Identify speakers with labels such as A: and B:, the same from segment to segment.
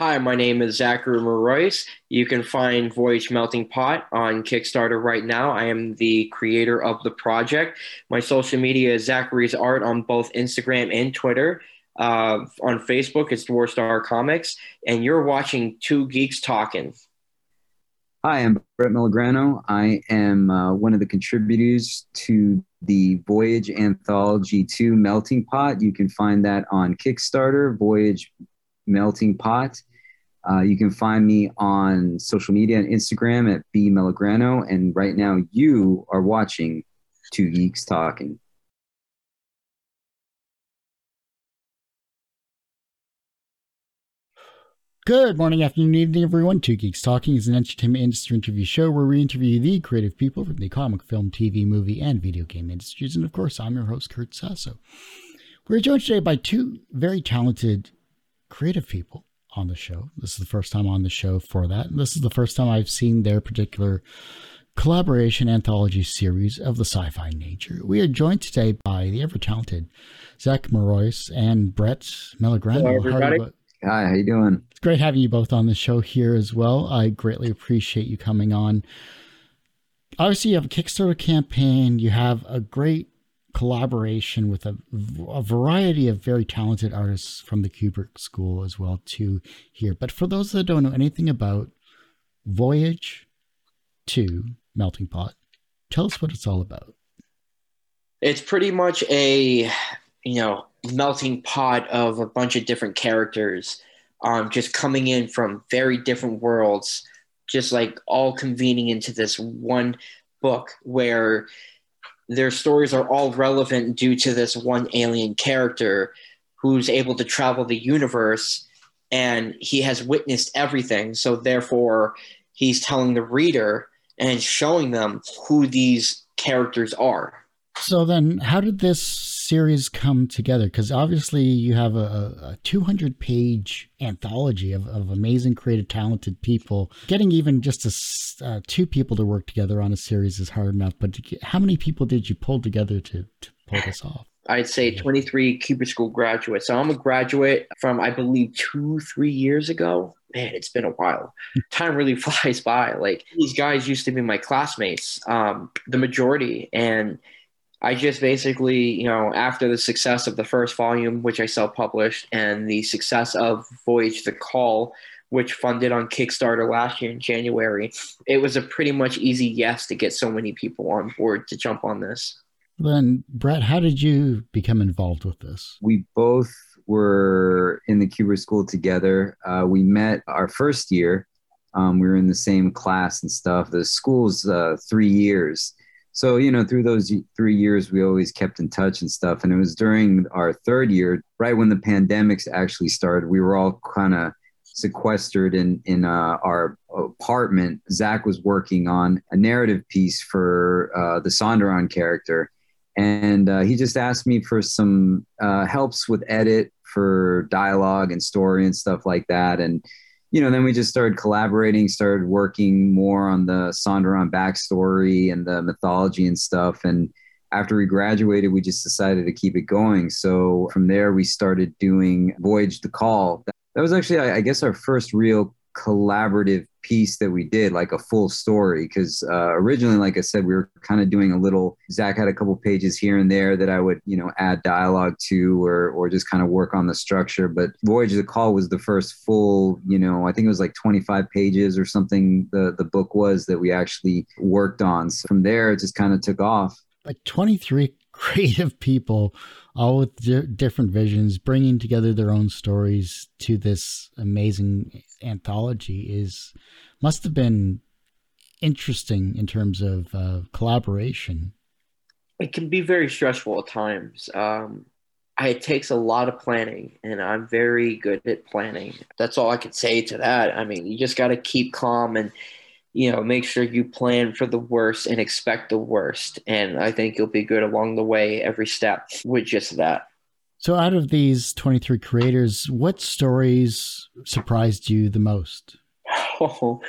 A: Hi, my name is Zachary Marois. You can find Voyage Melting Pot on Kickstarter right now. I am the creator of the project. My social media is Zachary's Art on both Instagram and Twitter. Uh, on Facebook, it's Dwarf Star Comics. And you're watching Two Geeks Talking.
B: Hi, I'm Brett Melograno. I am uh, one of the contributors to the Voyage Anthology 2 Melting Pot. You can find that on Kickstarter, Voyage Melting Pot. Uh, you can find me on social media and Instagram at B Melograno. And right now, you are watching Two Geeks Talking.
C: Good morning, afternoon, evening, everyone. Two Geeks Talking is an entertainment industry interview show where we interview the creative people from the comic, film, TV, movie, and video game industries. And of course, I'm your host, Kurt Sasso. We're joined today by two very talented creative people on the show. This is the first time on the show for that. And this is the first time I've seen their particular collaboration anthology series of the sci fi nature. We are joined today by the ever talented Zach Marois and Brett Melograno.
A: Hello, everybody.
B: Hi, how you doing?
C: It's great having you both on the show here as well. I greatly appreciate you coming on. Obviously, you have a Kickstarter campaign. You have a great collaboration with a, a, variety of very talented artists from the Kubert School as well too here. But for those that don't know anything about Voyage to Melting Pot, tell us what it's all about.
A: It's pretty much a you know melting pot of a bunch of different characters, um, just coming in from very different worlds, just like all convening into this one book where their stories are all relevant due to this one alien character who's able to travel the universe and he has witnessed everything. So therefore, he's telling the reader and showing them who these characters are.
C: So then, how did this series come together? Because obviously, you have a, a 200 page anthology of, of amazing, creative, talented people. Getting even just a, uh, two people to work together on a series is hard enough. But how many people did you pull together to, to pull this off?
A: I'd say 23 Kubert School graduates. So I'm a graduate from, I believe, two, three years ago. Man, it's been a while. Time really flies by. Like these guys used to be my classmates, um, the majority. And I just basically, you know, after the success of the first volume, which I self published, and the success of Voyage the Call, which funded on Kickstarter last year in January, it was a pretty much easy yes to get so many people on board to jump on this.
C: Then, Brett, how did you become involved with this?
B: We both were in the Kubert School together. Uh, we met our first year. Um, we were in the same class and stuff. The school's uh, three years so you know through those three years we always kept in touch and stuff. And it was during our third year right when the pandemics actually started we were all kind of sequestered in in uh, our apartment. Zach was working on a narrative piece for uh, the sonderon character. And uh, he just asked me for some uh, helps with edit for dialogue and story and stuff like that. And you know, then we just started collaborating, started working more on the Sonderon backstory and the mythology and stuff. And after we graduated, we just decided to keep it going. So from there, we started doing Voyage the Call. That was actually, I guess, our first real collaborative piece that we did, like a full story. Because uh, originally, like I said, we were kind of doing a little. Zach had a couple pages here and there that I would, you know, add dialogue to, or or just kind of work on the structure. But Voyage of the Call was the first full, you know, I think it was like 25 pages or something. The the book was that we actually worked on. So from there, it just kind of took off.
C: Like 23 creative people, all with di- different visions, bringing together their own stories to this amazing anthology is must have been interesting in terms of uh, collaboration.
A: It can be very stressful at times. Um, it takes a lot of planning, and I'm very good at planning. That's all I can say to that. I mean, you just got to keep calm and you know make sure you plan for the worst and expect the worst and i think you'll be good along the way every step with just that
C: so out of these 23 creators what stories surprised you the most
A: oh,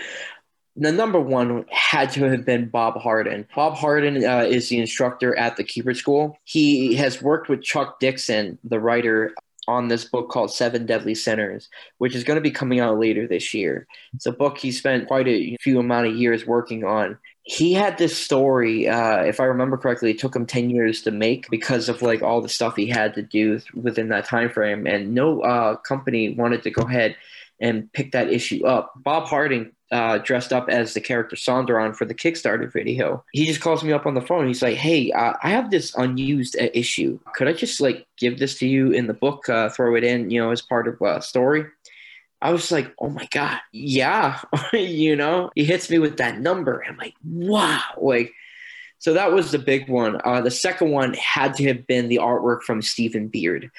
A: the number one had to have been Bob Harden. Bob Harden uh, is the instructor at the Kubert School. He has worked with Chuck Dixon, the writer on this book called Seven Deadly Sinners, which is going to be coming out later this year. It's a book he spent quite a few amount of years working on. He had this story, uh, if I remember correctly, it took him 10 years to make because of like all the stuff he had to do within that time frame. And no uh, company wanted to go ahead and pick that issue up. Bob Harding uh, dressed up as the character Sonderon for the Kickstarter video. He just calls me up on the phone. He's like, "Hey, uh, I have this unused uh, issue. Could I just like give this to you in the book? Uh, throw it in, you know, as part of a story." I was like, "Oh my god, yeah!" you know, he hits me with that number. I'm like, "Wow!" Like, so that was the big one. Uh, the second one had to have been the artwork from Stephen Beard.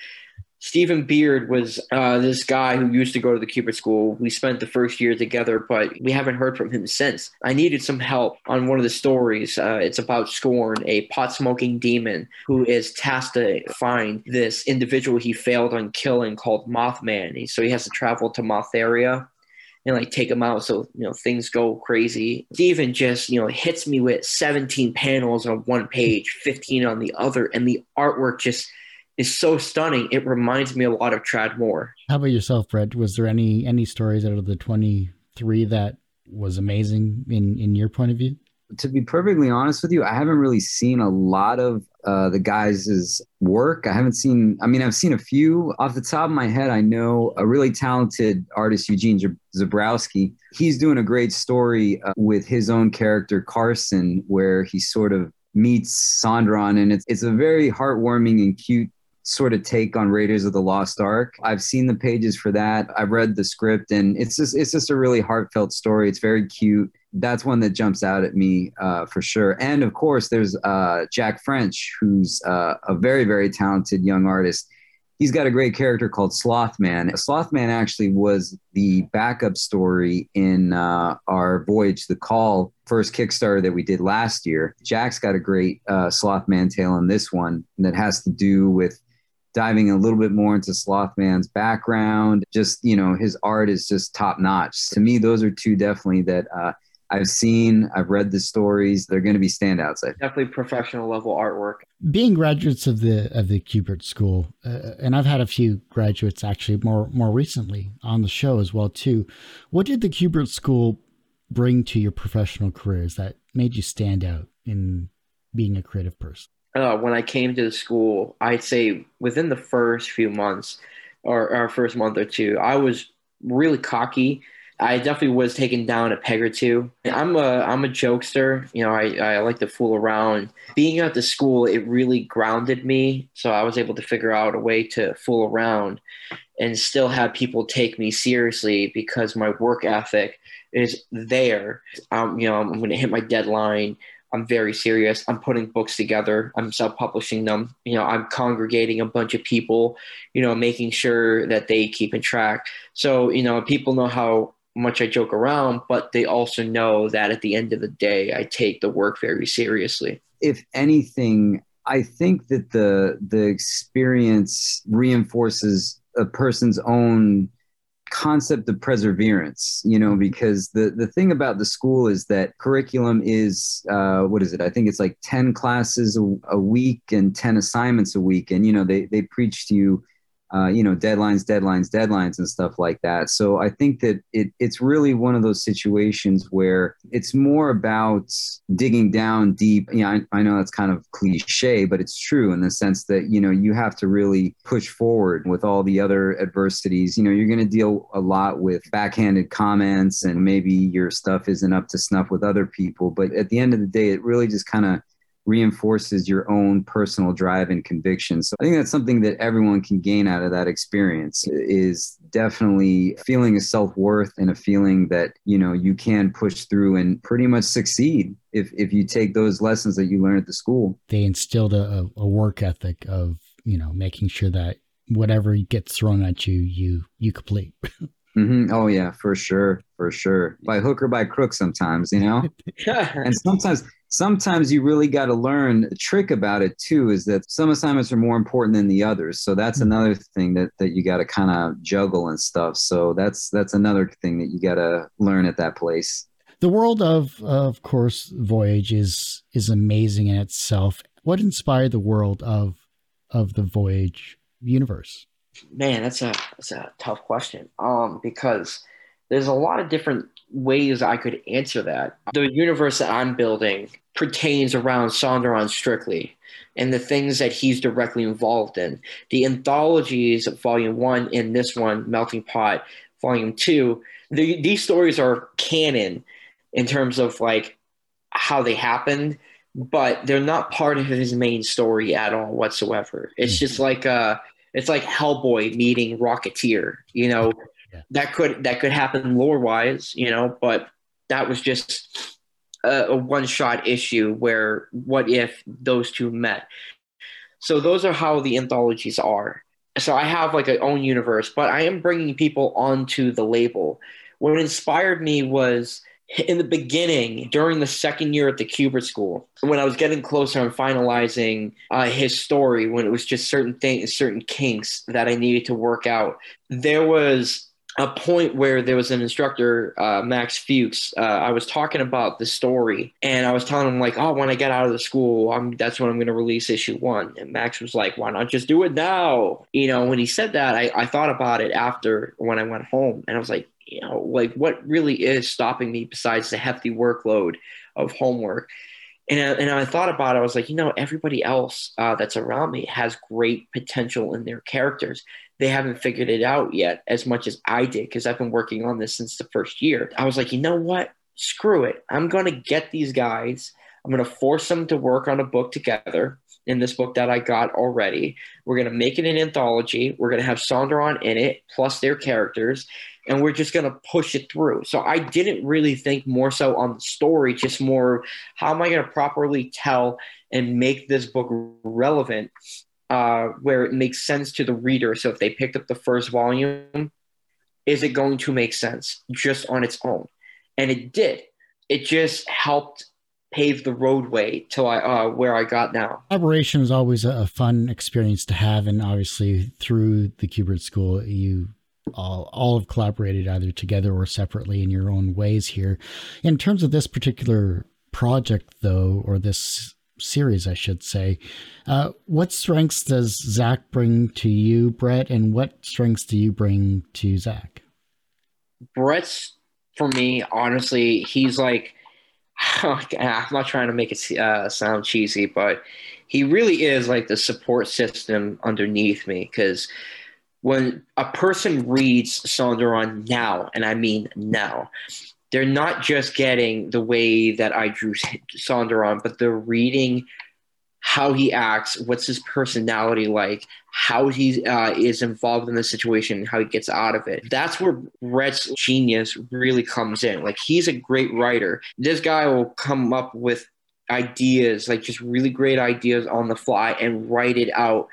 A: Stephen Beard was uh, this guy who used to go to the Kubert School. We spent the first year together, but we haven't heard from him since. I needed some help on one of the stories. Uh, it's about Scorn, a pot smoking demon who is tasked to find this individual he failed on killing called Mothman. So he has to travel to Motheria and like take him out so you know things go crazy Stephen just you know hits me with 17 panels on one page 15 on the other and the artwork just is so stunning. It reminds me a lot of Tradd Moore.
C: How about yourself, Brett? Was there any any stories out of the twenty three that was amazing in in your point of view?
B: To be perfectly honest with you, I haven't really seen a lot of uh, the guys' work. I haven't seen. I mean, I've seen a few off the top of my head. I know a really talented artist, Eugene Zebrowski. He's doing a great story uh, with his own character Carson, where he sort of meets Sonderon, and it's it's a very heartwarming and cute sort of take on Raiders of the Lost Ark. I've seen the pages for that. I've read the script and it's just it's just a really heartfelt story. It's very cute. That's one that jumps out at me uh, for sure. And of course, there's uh, Jack French, who's uh, a very very talented young artist. He's got a great character called Slothman. Slothman actually was the backup story in uh, our Voyage the Call first Kickstarter that we did last year. Jack's got a great uh, Slothman tale in this one that has to do with diving a little bit more into Slothman's background. Just, you know, his art is just top notch. To me, those are two definitely that uh, I've seen, I've read the stories. They're going to be standouts.
A: Definitely professional level artwork.
C: Being graduates of the of the Kubert School, uh, and I've had a few graduates actually more more recently on the show as well too. What did the Kubert School bring to your professional careers that made you stand out in being a creative person?
A: Uh, when I came to the school, I'd say within the first few months or our first month or two, I was really cocky. I definitely was taken down a peg or two. I'm a I'm a jokester. You know, I, I like to fool around. Being at the school, it really grounded me. So I was able to figure out a way to fool around and still have people take me seriously because my work ethic is there. Um, you know, I'm going to hit my deadline. I'm very serious. I'm putting books together. I'm self-publishing them. You know, I'm congregating a bunch of people, you know, making sure that they keep in track. So, you know, people know how much I joke around, but they also know that at the end of the day, I take the work very seriously.
B: If anything, I think that the the experience reinforces a person's own concept of perseverance you know because the the thing about the school is that curriculum is uh, what is it? I think it's like 10 classes a, a, week and 10 assignments a week. And you know they they preach to you uh, you know deadlines deadlines deadlines and stuff like that. So i think that it, it's really one of those situations where it's more about digging down deep. You know I, I know that's kind of cliche but it's true in the sense that you know you have to really push forward with all the other adversities. You know you're going to deal a lot with backhanded comments and maybe your stuff isn't up to snuff with other people but at the end of the day it really just kind of reinforces your own personal drive and conviction. So I think that's something that everyone can gain out of that experience is definitely feeling a self-worth and a feeling that, you know, you can push through and pretty much succeed if if you take those lessons that you learn at the school.
C: They instilled a, a work ethic of, you know, making sure that whatever gets thrown at you, you you complete.
B: Mm-hmm. Oh yeah, for sure, for sure. By hook or by crook, sometimes you know, and sometimes sometimes you really got to learn the trick about it too is that some assignments are more important than the others. So that's mm-hmm. another thing that, that you got to kind of juggle and stuff. So that's that's another thing that you got to learn at that place.
C: The world of of course voyage is is amazing in itself. What inspired the world of of the voyage universe?
A: Man, that's a that's a tough question. Um, because there's a lot of different ways I could answer that. The universe that I'm building pertains around Sonderon strictly and the things that he's directly involved in. The anthologies, volume one and this one, Melting Pot, volume two, the, these stories are canon in terms of like how they happened, but they're not part of his main story at all whatsoever. It's just mm-hmm. like uh it's like Hellboy meeting Rocketeer, you know. Yeah. That could that could happen lore wise, you know, but that was just a, a one shot issue where what if those two met? So those are how the anthologies are. So I have like an own universe, but I am bringing people onto the label. What inspired me was in the beginning, during the second year at the Kubert School, when I was getting closer and finalizing uh, his story, when it was just certain things, certain kinks that I needed to work out, there was a point where there was an instructor, uh, Max Fuchs. Uh, I was talking about the story, and I was telling him like, "Oh, when I get out of the school, I'm, that's when I'm going to release issue one." And Max was like, "Why not just do it now?" You know, when he said that, I, I thought about it after when I went home, and I was like, you know, like what really is stopping me besides the hefty workload of homework? And I, and I thought about it. I was like, you know, everybody else uh, that's around me has great potential in their characters. They haven't figured it out yet as much as I did because I've been working on this since the first year. I was like, you know what? Screw it. I'm going to get these guys. I'm going to force them to work on a book together in this book that I got already. We're going to make it an anthology. We're going to have Sonderon in it, plus their characters and we're just going to push it through. So I didn't really think more so on the story, just more how am I going to properly tell and make this book relevant uh, where it makes sense to the reader. So if they picked up the first volume, is it going to make sense just on its own? And it did. It just helped pave the roadway to uh, where I got now.
C: Collaboration is always a fun experience to have, and obviously through the Kubert School, you all, all have collaborated either together or separately in your own ways here. In terms of this particular project, though, or this series, I should say, uh, what strengths does Zach bring to you, Brett, and what strengths do you bring to Zach?
A: Brett's, for me, honestly, he's like, I'm not trying to make it uh, sound cheesy, but he really is like the support system underneath me because when a person reads Sonderon now, and I mean now, they're not just getting the way that I drew Sonderon, but they're reading how he acts, what's his personality like, how he uh, is involved in the situation, how he gets out of it. That's where Brett's genius really comes in. Like he's a great writer. This guy will come up with ideas, like just really great ideas on the fly, and write it out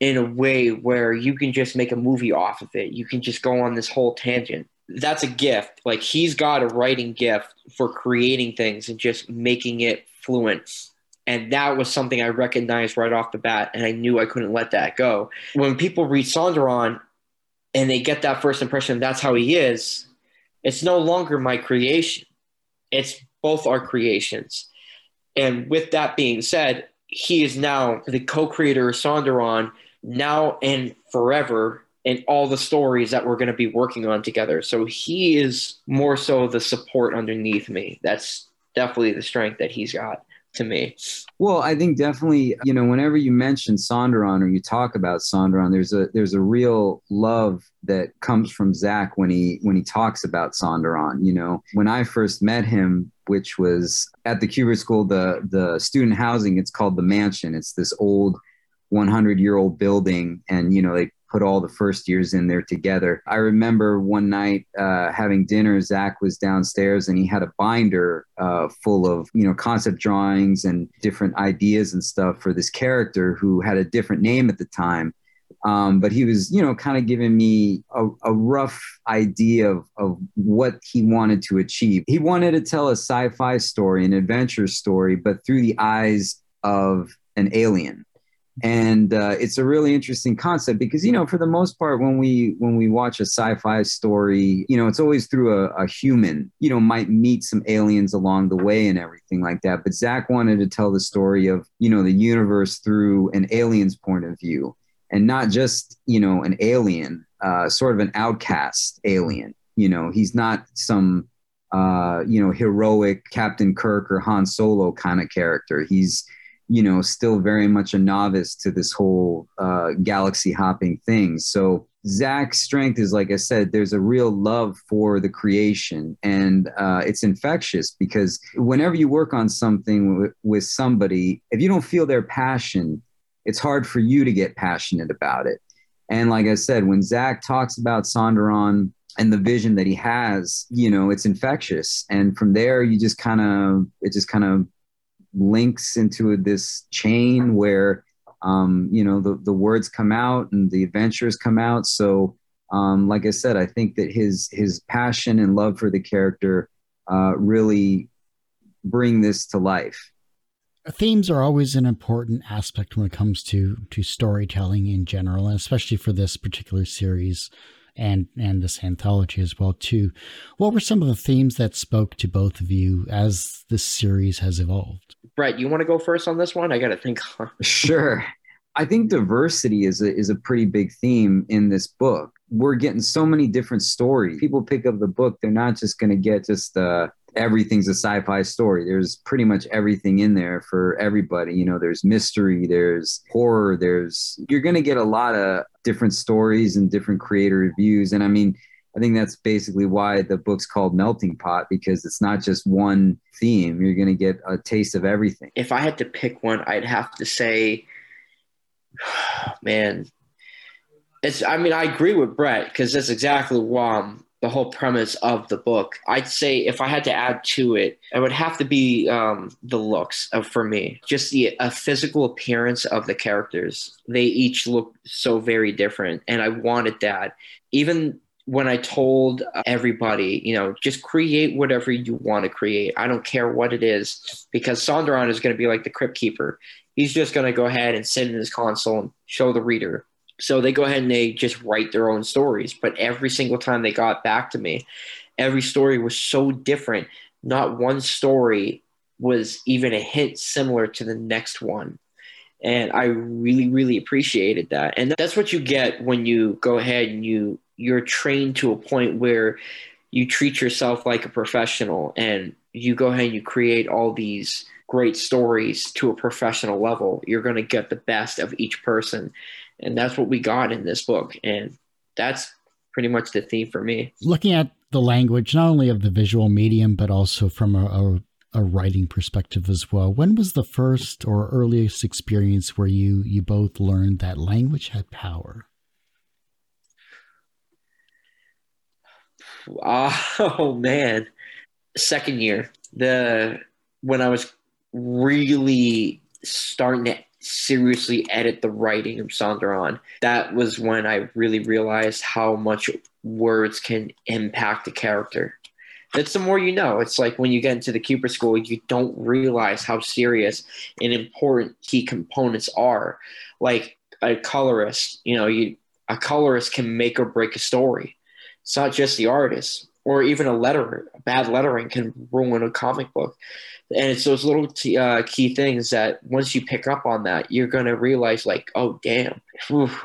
A: in a way where you can just make a movie off of it. You can just go on this whole tangent. That's a gift. Like he's got a writing gift for creating things and just making it fluent. And that was something I recognized right off the bat, and I knew I couldn't let that go. When people read Sonderon and they get that first impression, that's how he is, it's no longer my creation. It's both our creations. And with that being said, he is now the co-creator of Sonderon now and forever in all the stories that we're going to be working on together. So he is more so the support underneath me. That's definitely the strength that he's got to me.
B: Well, I think definitely, you know, whenever you mention Sonderon or you talk about Sonderon, there's a there's a real love that comes from Zach when he when he talks about Sonderon. You know, when I first met him, which was at the Kubert School, the the student housing, it's called the Mansion. It's this old 100 year old building and you know they put all the first years in there together. I remember one night uh, having dinner zach was downstairs and he had a binder uh, full of you know concept drawings and different ideas and stuff for this character who had a different name at the time. Um, but he was, you know, kind of giving me a, a, rough idea of, of what he wanted to achieve. He wanted to tell a sci fi story, an adventure story, but through the eyes of an alien and uh, it's a really interesting concept because you know for the most part when we when we watch a sci-fi story you know it's always through a, a, human you know might meet some aliens along the way and everything like that but zach wanted to tell the story of you know the universe through an alien's point of view and not just you know an alien, uh, sort of an outcast alien. You know, he's not some uh, you know heroic Captain Kirk or Han Solo kind of character. He's you know still very much a novice to this whole uh, galaxy hopping thing. So Zach's strength is, like I said, there's a real love for the creation, and uh, it's infectious because whenever you work on something w- with somebody, if you don't feel their passion, it's hard for you to get passionate about it. And like I said, when Zach talks about Sonderon and the vision that he has, you know, it's infectious. And from there, you just kind of, it just kind of links into this chain where um, you know the, the words come out and the adventures come out. So um, like i said i think that his his passion and love for the character uh, really bring this to life.
C: Themes are always an important aspect when it comes to to storytelling in general and especially for this particular series and and this anthology as well too. What were some of the themes that spoke to both of you as this series has evolved
A: brett you want to go first on this one i gotta think
B: sure i think diversity is a, is a pretty big theme in this book we're getting so many different stories people pick up the book they're not just going to get just uh everything's a sci-fi story. There's pretty much everything in there for everybody. You know, there's mystery, there's horror, there's you're going to get a lot of different stories and different creator reviews. And I mean, I think that's basically why the book's called Melting Pot because it's not just one theme. You're going to get a taste of everything.
A: If I had to pick one, I'd have to say, man, it's. I mean, I agree with Brett because that's exactly why I'm the whole premise of the book. I'd say if I had to add to it, it would have to be um, the looks of, for me, just the a physical appearance of the characters. They each look so very different, and I wanted that. Even when I told uh, everybody, you know, just create whatever you want to create. I don't care what it is, because Sonderon is going to be like the crypt keeper. He's just going to go ahead and sit in his console and show the reader so they go ahead and they just write their own stories. But every single time they got back to me, every story was so different. Not one story was even a hint similar to the next one. And I really, really appreciated that. And that's what you get when you go ahead and you you're trained to a point where you treat yourself like a professional and you go ahead and you create all these great stories to a professional level. You're going to get the best of each person. And that's what we got in this book and that's pretty much the theme for me.
C: Looking at the language not only of the visual medium but also from a, a, a writing perspective as well. When was the first or earliest experience where you you both learned that language had power
A: oh man second year the when i was really starting to seriously edit the writing of Sonderon, that was when I really realized how much words can impact a character. That's the more you know. It's like when you get into the Kubert School, you don't realize how serious and important key components are. Like a colorist, you know, you a colorist can make or break a story. It's not just the artist, or even a letterer. Bad lettering can ruin a comic book. And it's those little t- uh, key things that once you pick up on that you're going to realize like oh damn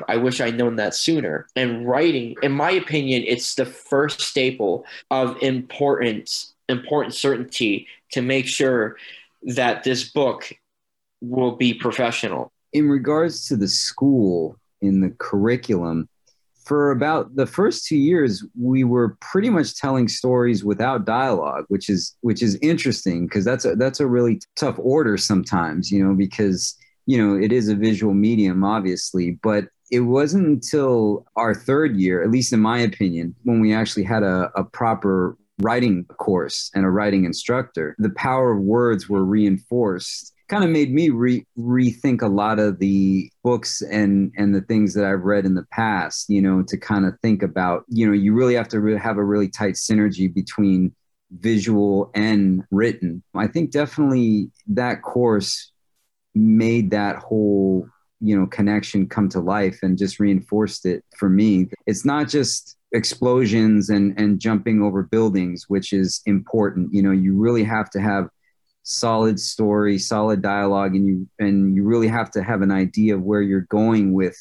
A: i wish i'd known that sooner. And writing in my opinion it's the first staple of importance important certainty to make sure that this book will be professional.
B: In regards to the school in the curriculum for about the first two years we were pretty much telling stories without dialogue which is which is interesting because that's a that's a really tough order sometimes you know because you know it is a visual medium obviously but it wasn't until our third year at least in my opinion when we actually had a, a proper writing course and a writing instructor the power of words were reinforced kind of made me re- rethink a lot of the books and and the things that I've read in the past. You know, to kind of think about. You know, you really have to have a really tight synergy between visual and written. I think definitely that course made that whole you know connection come to life and just reinforced it for me. It's not just explosions and and jumping over buildings which is important you know you really have to have solid story, solid dialogue, and you and you really have to have an idea of where you're going with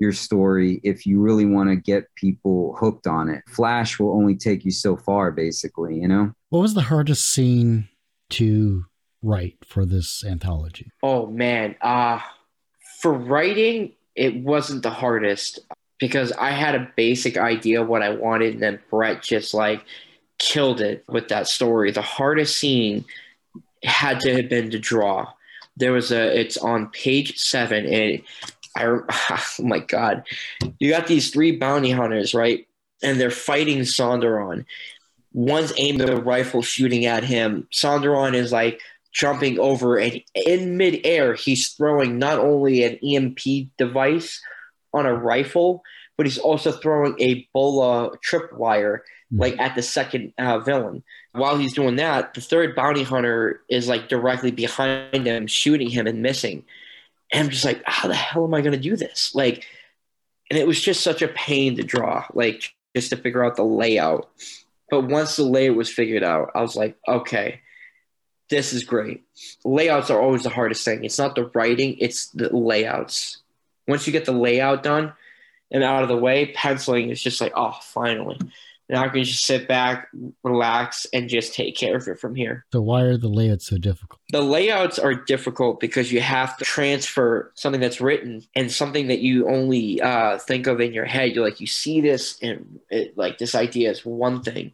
B: your story if you really want to get people hooked on it. Flash will only take you so far, basically, you know?
C: What was the hardest scene to write for this anthology?
A: Oh man, uh for writing, it wasn't the hardest because I had a basic idea of what I wanted, and then Brett just like killed it with that story. The hardest scene had to have been to draw. There was a, it's on page seven, and I, oh my God, you got these three bounty hunters, right? And they're fighting Sonderon. One's aimed a rifle shooting at him. Sonderon is like jumping over, and in midair, he's throwing not only an EMP device on a rifle, but he's also throwing a bola tripwire hmm. like at the second uh, villain. While he's doing that, the third bounty hunter is like directly behind him, shooting him and missing. And I'm just like, how the hell am I going to do this? Like, and it was just such a pain to draw, like just to figure out the layout. But once the layout was figured out, I was like, okay, this is great. Layouts are always the hardest thing. It's not the writing, it's the layouts. Once you get the layout done and out of the way, penciling is just like, oh, finally. Now I can just sit back, relax, and just take care of it from here.
C: So why are the layouts so difficult?
A: The layouts are difficult because you have to transfer something that's written and something that you only uh, think of in your head. You're like, you see this, and it, like this idea is one thing,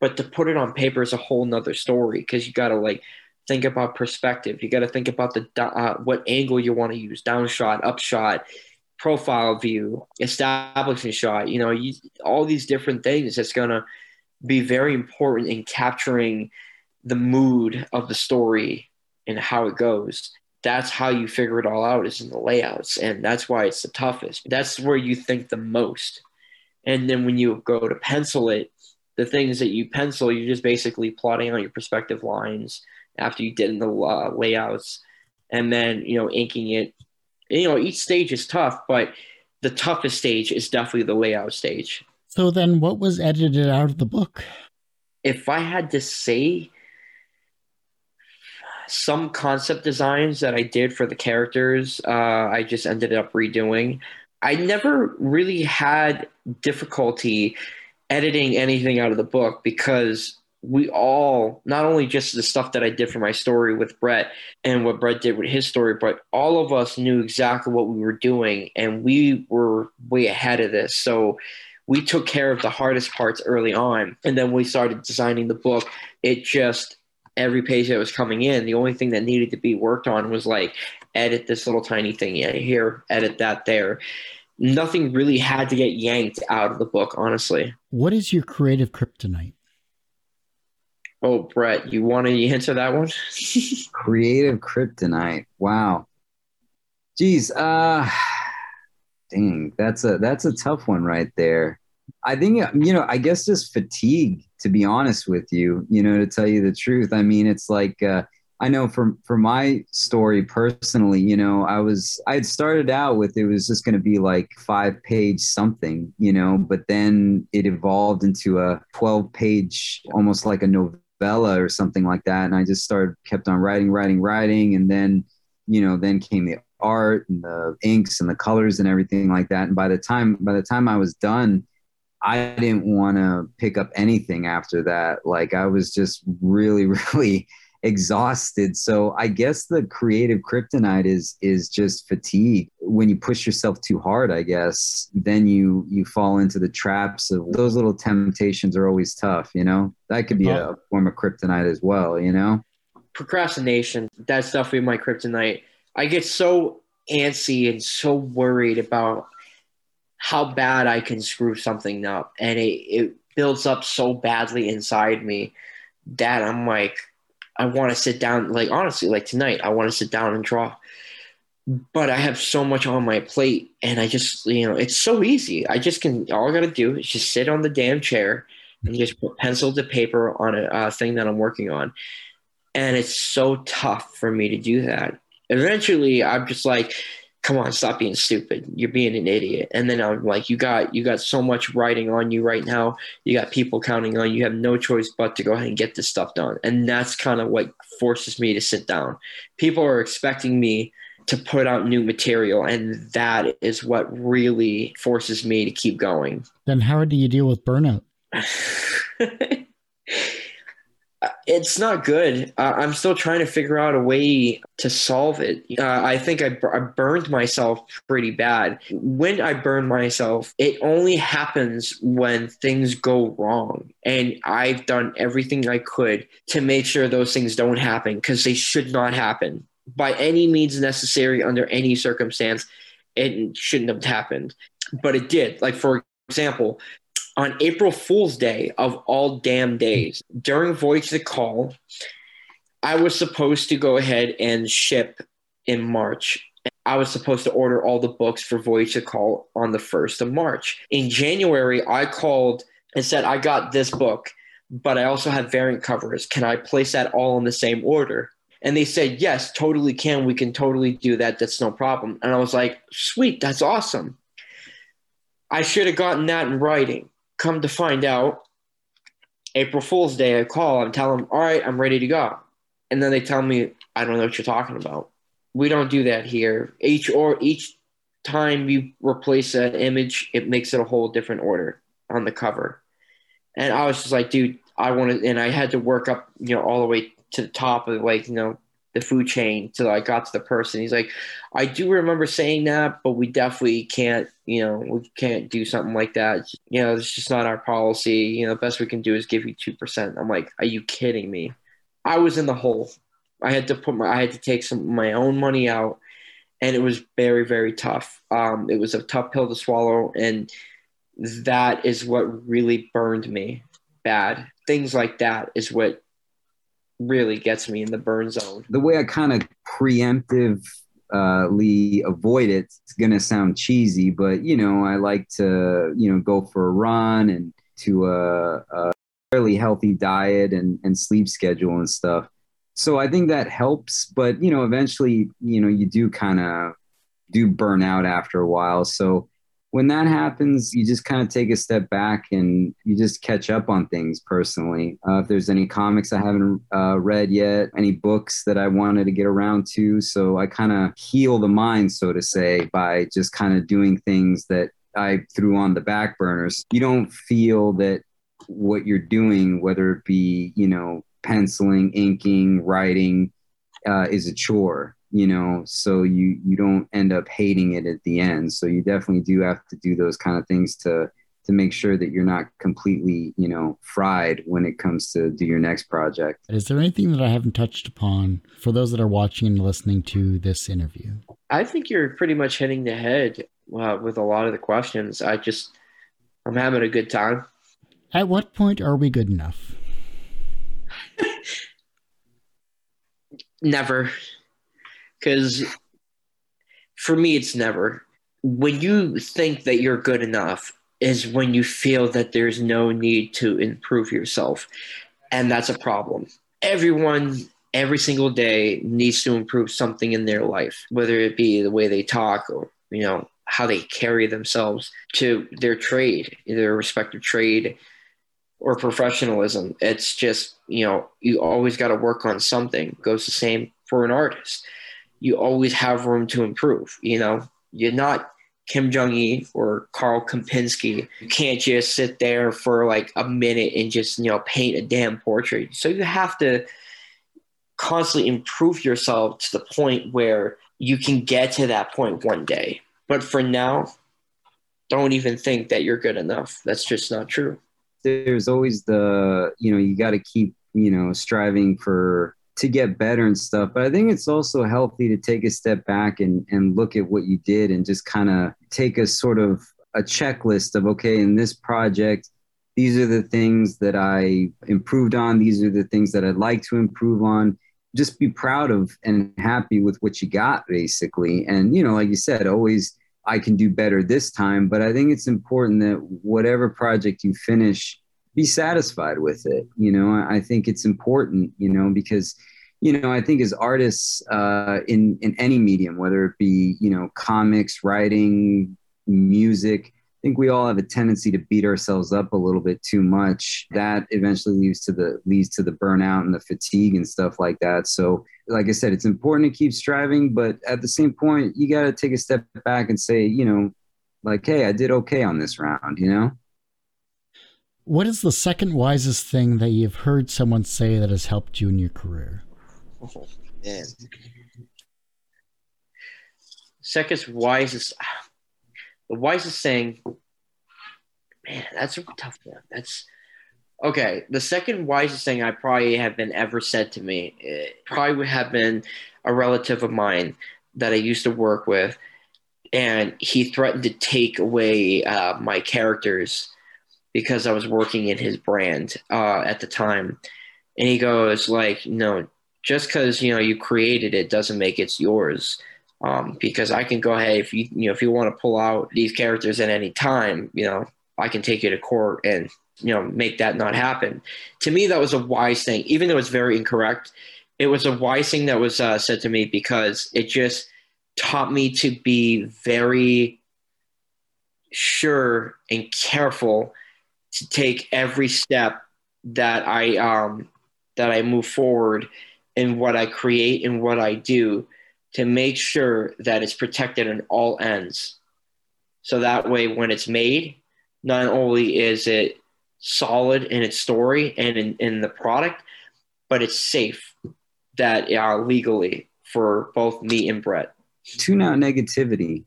A: but to put it on paper is a whole nother story because you got to like think about perspective. You got to think about the uh, what angle you want to use, down shot, up shot profile view, establishing shot, you know, you, all these different things that's going to be very important in capturing the mood of the story and how it goes. That's how you figure it all out is in the layouts. And that's why it's the toughest. That's where you think the most. And then when you go to pencil it, the things that you pencil, you're just basically plotting out your perspective lines after you did in the uh, layouts and then, you know, inking it you know, each stage is tough, but the toughest stage is definitely the layout stage.
C: So then what was edited out of the book?
A: If I had to say some concept designs that I did for the characters, uh, I just ended up redoing. I never really had difficulty editing anything out of the book because we all not only just the stuff that I did for my story with Brett and what Brett did with his story, but all of us knew exactly what we were doing and we were way ahead of this. So we took care of the hardest parts early on. And then we started designing the book. It just every page that was coming in, the only thing that needed to be worked on was like edit this little tiny thing here, edit that there. Nothing really had to get yanked out of the book, honestly.
C: What is your creative kryptonite?
A: Oh, Brett, you want to answer that one?
B: Creative kryptonite. Wow. Geez, uh dang, that's a that's a tough one right there. I think you know, I guess just fatigue to be honest with you, you know, to tell you the truth. I mean, it's like uh I know for for my story personally, you know, I was I had started out with it was just going to be like five page something, you know, but then it evolved into a twelve page, almost like a Bella or something like that. And I just started, kept on writing, writing, writing. And then, you know, then came the art and the inks and the colors and everything like that. And by the time, by the time I was done, I didn't want to pick up anything after that. Like I was just really, really exhausted. So I guess the creative kryptonite is is just fatigue. When you push yourself too hard, I guess, then you you fall into the traps of those little temptations are always tough, you know? That could be uh-huh. a form of kryptonite as well, you know?
A: Procrastination, that's definitely my kryptonite. I get so antsy and so worried about how bad I can screw something up and it, it builds up so badly inside me that I'm like I want to sit down, like honestly, like tonight, I want to sit down and draw. But I have so much on my plate, and I just, you know, it's so easy. I just can, all I got to do is just sit on the damn chair and just put pencil to paper on a, a thing that I'm working on. And it's so tough for me to do that. Eventually, I'm just like, come on, stop being stupid. You're being an idiot. And then I'm like, you got you got so much writing on you right now. You got people counting on you. You have no choice but to go ahead and get this stuff done. And that's kind of what forces me to sit down. People are expecting me to put out new material. And that is what really forces me to keep going.
C: Then, how do you deal with burnout?
A: it's not good. Uh, I'm still trying to figure out a way to solve it. Uh, I think I, I burned myself pretty bad. When I burn myself, it only happens when things go wrong. And I've done everything I could to make sure those things don't happen because they should not happen by any means necessary under any circumstance. It shouldn't have happened, but it did. Like, for example, on April Fool's Day of all damn days, during Voyage to Call, I was supposed to go ahead and ship in March. I was supposed to order all the books for Voyage to Call on the 1st of March. In January, I called and said, I got this book, but I also have variant covers. Can I place that all in the same order? And they said, Yes, totally can. We can totally do that. That's no problem. And I was like, Sweet, that's awesome. I should have gotten that in writing come to find out, April Fool's Day, I call and tell them, all right, I'm ready to go. And then they tell me, I don't know what you're talking about. We don't do that here. Each or each time you replace an image, it makes it a whole different order on the cover. And I was just like, dude, I want to, and I had to work up, you know, all the way to the top of like, you know, the food chain till I got to the person. He's like, I do remember saying that, but we definitely can't, you know, we can't do something like that. You know, it's just not our policy. You know, the best we can do is give you 2%. I'm like, are you kidding me? I was in the hole. I had to put my, I had to take some my own money out and it was very, very tough. Um, it was a tough pill to swallow. And that is what really burned me bad. Things like that is what really gets me in the burn zone.
B: The way I kind of preemptively avoid it, it's going to sound cheesy, but you know, I like to, you know, go for a run and to a, a fairly healthy diet and, and sleep schedule and stuff. So I think that helps, but you know, eventually, you know, you do kind of do burn out after a while. So when that happens, you just kind of take a step back and you just catch up on things personally. Uh, if there's any comics I haven't uh, read yet, any books that I wanted to get around to. So I kind of heal the mind, so to say, by just kind of doing things that I threw on the back burners. You don't feel that what you're doing, whether it be, you know, penciling, inking, writing, uh, is a chore you know so you you don't end up hating it at the end. So you definitely do have to do those kind of things to to make sure that you're not completely you know fried when it comes to do your next project.
C: Is there anything that i haven't touched upon for those that are watching and listening to this interview?
A: I think you're pretty much hitting the head uh, with a lot of the questions. I just i'm having a good time.
C: At what point are we good enough?
A: Never because for me, it's never. When you think that you're good enough, is when you feel that there's no need to improve yourself. And that's a problem. Everyone, every single day, needs to improve something in their life, whether it be the way they talk or, you know, how they carry themselves to their trade, their respective trade or professionalism. It's just, you know, you always got to work on something. It goes the same for an artist you always have room to improve. You know, you're not Kim Jung Gi or Karl Kopinski. You can't just sit there for like a minute and just you know paint a damn portrait. So you have to constantly improve yourself to the point where you can get to that point one day. But for now, don't even think that you're good enough. That's just not true.
B: There's always the, you know, you got to keep, you know, striving for to get better and stuff. But I think it's also healthy to take a step back and, and look at what you did and just kind of take a sort of a checklist of, okay, in this project, these are the things that I improved on. These are the things that I'd like to improve on. Just be proud of and happy with what you got, basically. And, you know, like you said, always I can do better this time. But I think it's important that whatever project you finish, be satisfied with it. You know, I think it's important, you know, because you know, I think as artists uh, in in any medium, whether it be you know comics, writing, music, I think we all have a tendency to beat ourselves up a little bit too much. That eventually leads to the leads to the burnout and the fatigue and stuff like that. So, like I said, it's important to keep striving, but at the same point, you got to take a step back and say, you know, like, hey, I did okay on this round, you know?
C: What is the second wisest thing that you've heard someone say that has helped you in your career?
A: Oh, man. Second wisest the wisest saying man, that's a tough one. That's okay. The second wisest thing I probably have been ever said to me it probably would have been a relative of mine that I used to work with, and he threatened to take away uh, my characters because I was working in his brand uh, at the time. And he goes like, "No, just because you know you created it doesn't make it yours." um, because I can go ahead if you you know if you want to pull out these characters at any time, you know, I can take you to court and you know make that not happen. To me, that was a wise thing, even though it's very incorrect. It was a wise thing that was uh, said to me because it just taught me to be very sure and careful to take every step that I um, that I move forward in what I create and what I do to make sure that it's protected on all ends. So that way, when it's made, not only is it solid in its story and in, in the product, but it's safe that uh, legally for both me and Brett.
B: Tune out negativity.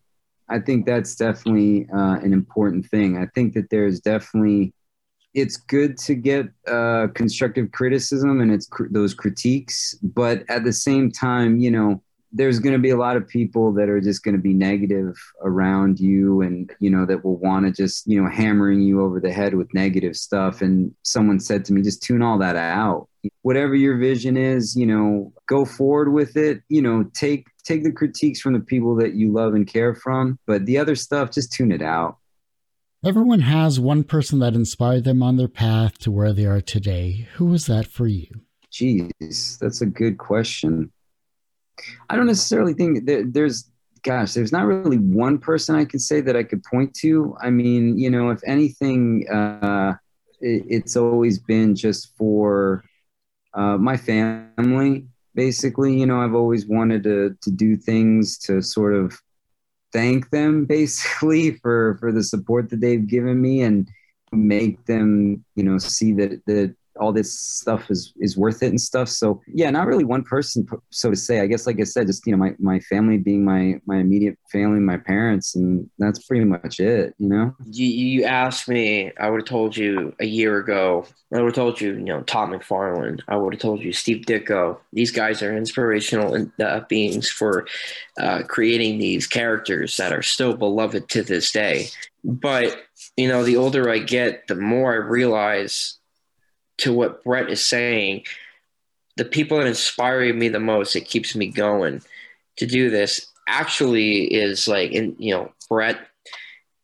B: I think that's definitely uh, an important thing. I think that there's definitely it's good to get uh, constructive criticism and it's cr- those critiques, but at the same time, you know, there's going to be a lot of people that are just going to be negative around you and you know that will want to just you know hammering you over the head with negative stuff. And someone said to me just tune all that out. Whatever your vision is you know go forward with it. You know take take the critiques from the people that you love and care from. But the other stuff just tune it out
C: everyone has one person that inspired them on their path to where they are today who was that for you
B: Jeez, that's a good question I don't necessarily think that there's, gosh, there's not really one person I can say that I could point to. I mean, you know, if anything, uh, it, it's always been just for uh, my family. Basically, you know, I've always wanted to to do things to sort of thank them, basically, for for the support that they've given me and make them, you know, see that that all this stuff is is worth it and stuff. So yeah, not really one person, so to say. I guess, like I said, just you know, my my family being my my immediate family, my parents, and that's pretty much it. You know.
A: You you asked me, I would have told you a year ago. I would have told you, you know, Todd McFarlane. I would have told you Steve Ditko. These guys are inspirational uh, beings for uh, creating these characters that are still beloved to this day. But you know, the older I get, the more I realize to what Brett is saying, the people that inspire me the most, it keeps me going to do this actually is like, in, you know, Brett,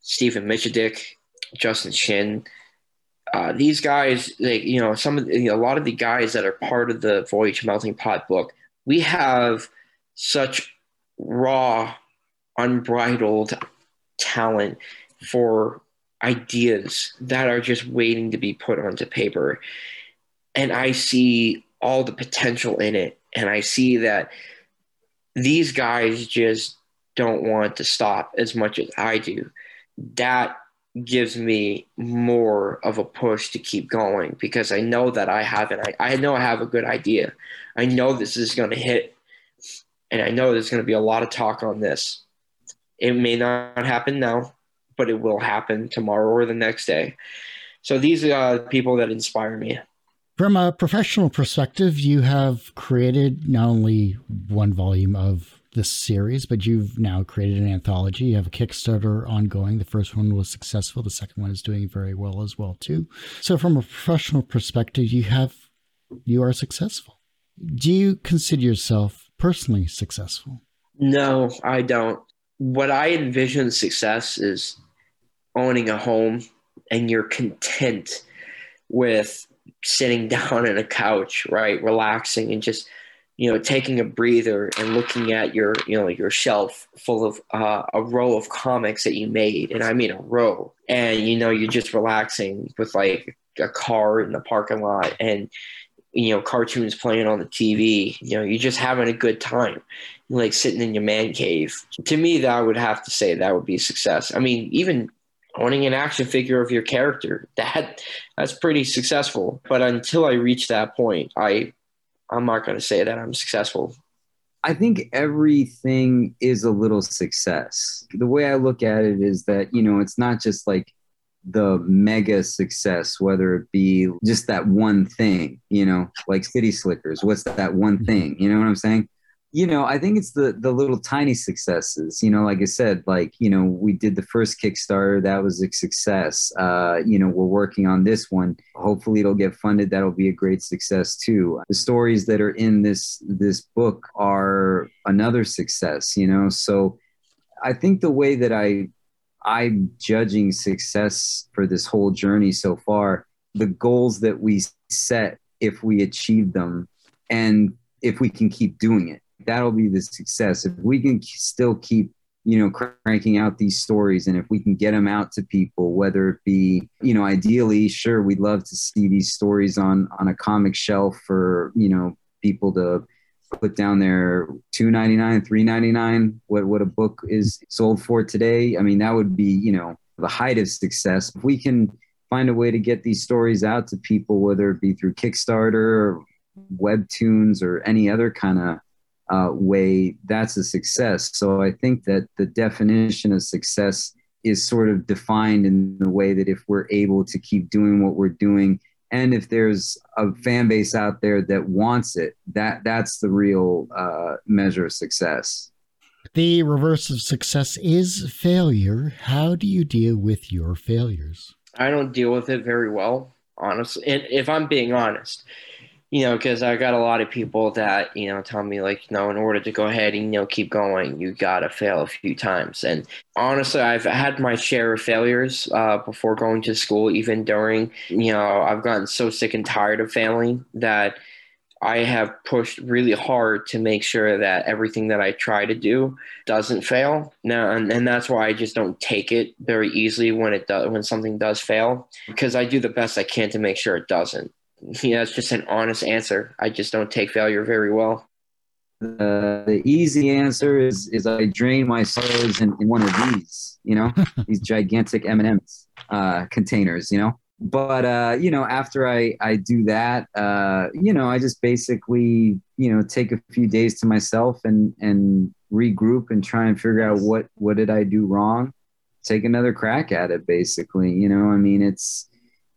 A: Stephen Michaldick, Justin Shin. Uh, these guys, like, you know, some of the, you know, a lot of the guys that are part of the Voyage Melting Pot book, we have such raw, unbridled talent for ideas that are just waiting to be put onto paper. And I see all the potential in it. And I see that these guys just don't want to stop as much as I do. That gives me more of a push to keep going because I know that I have an I, I know I have a good idea. I know this is going to hit and I know there's going to be a lot of talk on this. It may not happen now but it will happen tomorrow or the next day. So these are uh, people that inspire me.
C: From a professional perspective, you have created not only one volume of this series, but you've now created an anthology. You have a Kickstarter ongoing. The first one was successful. The second one is doing very well as well too. So from a professional perspective, you have you are successful. Do you consider yourself personally successful?
A: No, I don't. What I envision success is owning a home and you're content with sitting down on a couch, right, relaxing and just you know, taking a breather and looking at your, you know, your shelf full of uh, a row of comics that you made, and I mean a row, and you know, you're just relaxing with like a car in the parking lot and you know cartoons playing on the TV. You know, you're just having a good time, like sitting in your man cave. To me, that I would have to say that would be success. I mean, even owning an action figure of your character that that's pretty successful. But until I reach that point, I I'm not going to say that I'm successful.
B: I think everything is a little success. The way I look at it is that, you know, it's not just like the mega success, whether it be just that one thing, you know, like City Slickers. What's that one thing? You know what I'm saying? You know, I think it's the the little tiny successes. You know, like I said, like you know, we did the first Kickstarter, that was a success. Uh, you know, we're working on this one. Hopefully, it'll get funded. That'll be a great success too. The stories that are in this this book are another success. You know, so I think the way that I I'm judging success for this whole journey so far, the goals that we set, if we achieve them, and if we can keep doing it that'll be the success. If we can still keep, you know, cranking out these stories and if we can get them out to people, whether it be, you know, ideally, sure, we'd love to see these stories on on a comic shelf for, you know, people to put down their 299 399 what what a book is sold for today i mean that would be you know the height of success if we can find a way to get these stories out to people whether it be through kickstarter or webtoons or any other kind of uh, way, that's a success. So I think that the definition of success is sort of defined in the way that if we're able to keep doing what we're doing and if there's a fan base out there that wants it that that's the real uh, measure of success.
C: The reverse of success is failure. How do you deal with your failures?
A: I don't deal with it very well honestly. And if i'm being honest you know, because I got a lot of people that, you know, tell me, like, you know, in order to go ahead and, you know, keep going, you got to fail a few times. And honestly, I've had my share of failures uh, before going to school, even during, you know, I've gotten so sick and tired of failing that I have pushed really hard to make sure that everything that I try to do doesn't fail. Now, and, and that's why I just don't take it very easily when it does, when something does fail, because I do the best I can to make sure it doesn't yeah, it's just an honest answer. I just don't take failure very well.
B: Uh, the easy answer is is I drain my sorrows in, in one of these, you know, these gigantic M and M's uh, containers, you know. But uh, you know, after I I do that, uh, you know, I just basically you know take a few days to myself and and regroup and try and figure out what what did I do wrong, take another crack at it. Basically, you know, I mean, it's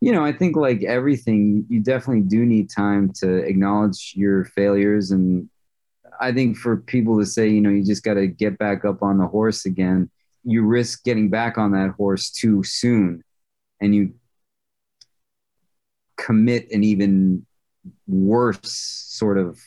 B: you know, I think like everything, you definitely do need time to acknowledge your failures. And I think for people to say, you know, you just got to get back up on the horse again, you risk getting back on that horse too soon and you commit an even worse sort of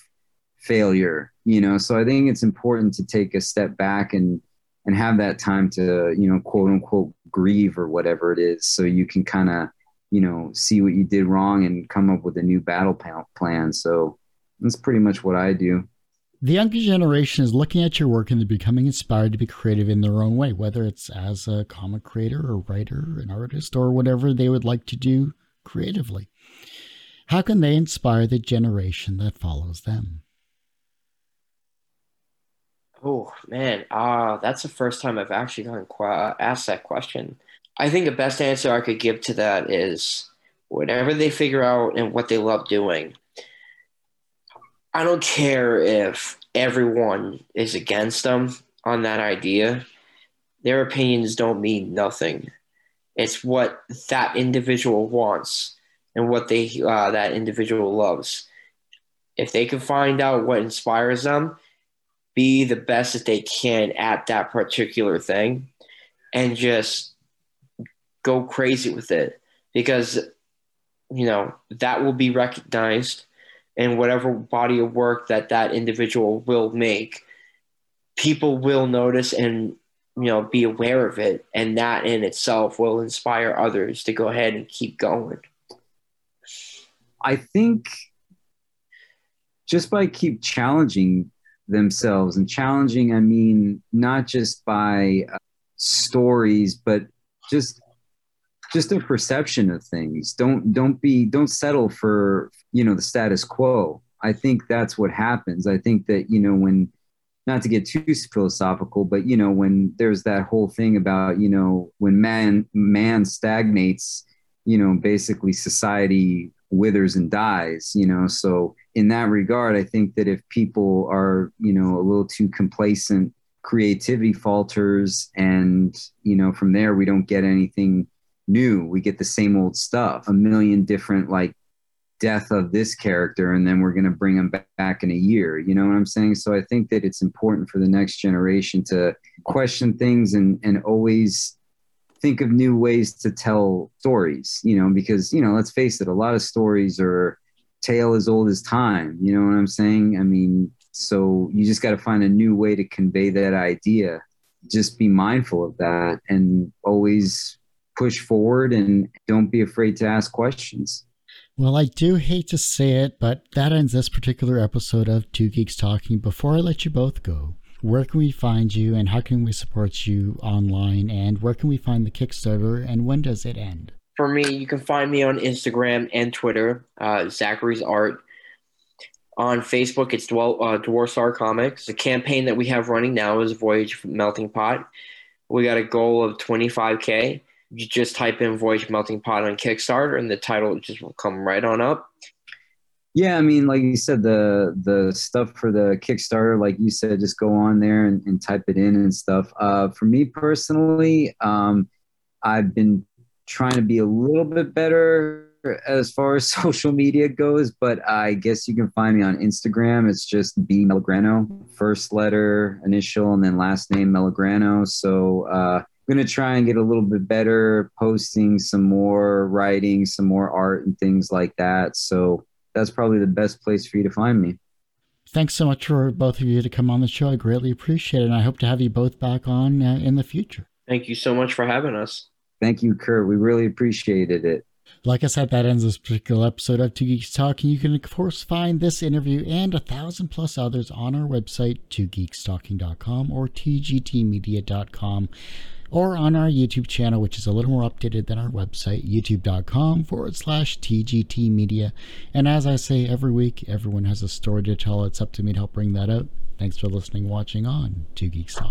B: failure, you know. So I think it's important to take a step back and and have that time to, you know, quote unquote grieve or whatever it is so you can kind of you know, see what you did wrong and come up with a new battle plan. So that's pretty much what I do.
C: The younger generation is looking at your work and they're becoming inspired to be creative in their own way, whether it's as a comic creator or writer, an artist, or whatever they would like to do creatively. How can they inspire the generation that follows them?
A: Oh man, uh, that's the first time I've actually gotten qu- asked that question. I think the best answer I could give to that is whatever they figure out and what they love doing. I don't care if everyone is against them on that idea. Their opinions don't mean nothing. It's what that individual wants and what they uh, that individual loves. If they can find out what inspires them, be the best that they can at that particular thing, and just go crazy with it because you know that will be recognized in whatever body of work that that individual will make. People will notice and you know be aware of it and that in itself will inspire others to go ahead and keep going.
B: I think just by keep challenging themselves and challenging i mean not just by uh, stories but just just a perception of things. Don't don't be don't settle for you know the status quo. I think that's what happens. I think that you know when not to get too philosophical but you know when there's that whole thing about you know when man man stagnates you know basically society withers and dies you know. So in that regard i think that if people are you know a little too complacent creativity falters and you know from there we don't get anything new we get the same old stuff a million different like death of this character and then we're going to bring them back in a year you know what i'm saying so i think that it's important for the next generation to question things and and always think of new ways to tell stories, you know, because, you know, let's face it, a lot of stories are tale as old as time. You know what I'm saying? I mean, so you just got to find a new way to convey that idea. Just be mindful of that and always push forward and don't be afraid to ask questions.
C: Well, I do hate to say it, but that ends this particular episode of Two Geeks Talking. Before I let you both go, where can we find you and how can we support you online and where can we find the Kickstarter and when does it end?
A: For me, you can find me on Instagram and Twitter, uh, Zachary's Art. On Facebook, it's Dwell, uh, Dwarf Star Comics. The campaign that we have running now is Voyage Melting Pot. We got a goal of 25K. You just type in Voyage Melting Pot on Kickstarter and the title just will come right on up.
B: Yeah, I mean, like you said, the the stuff for the Kickstarter, like you said, just go on there and, and type it in and stuff. Uh, for me personally, um, I've been trying to be a little bit better as far as social media goes, but I guess you can find me on Instagram. It's just B Melograno, first letter, initial, and then last name Melograno. So uh, I'm gonna try and get a little bit better, posting some more writing, some more art, and things like that. So that's probably the best place for you to find me.
C: Thanks so much for both of you to come on the show. I greatly appreciate it. And I hope to have you both back on uh, in the future.
A: Thank you so much for having us.
B: Thank you, Kurt. We really appreciated it.
C: Like I said, that ends this particular episode of Two Geeks Talking. You can, of course, find this interview and a thousand plus others on our website, twogeekstalking.com or tgtmedia.com or on our YouTube channel, which is a little more updated than our website, youtube.com forward slash TGT Media. And as I say every week, everyone has a story to tell. It's up to me to help bring that out. Thanks for listening, watching on Two Geeks Talk.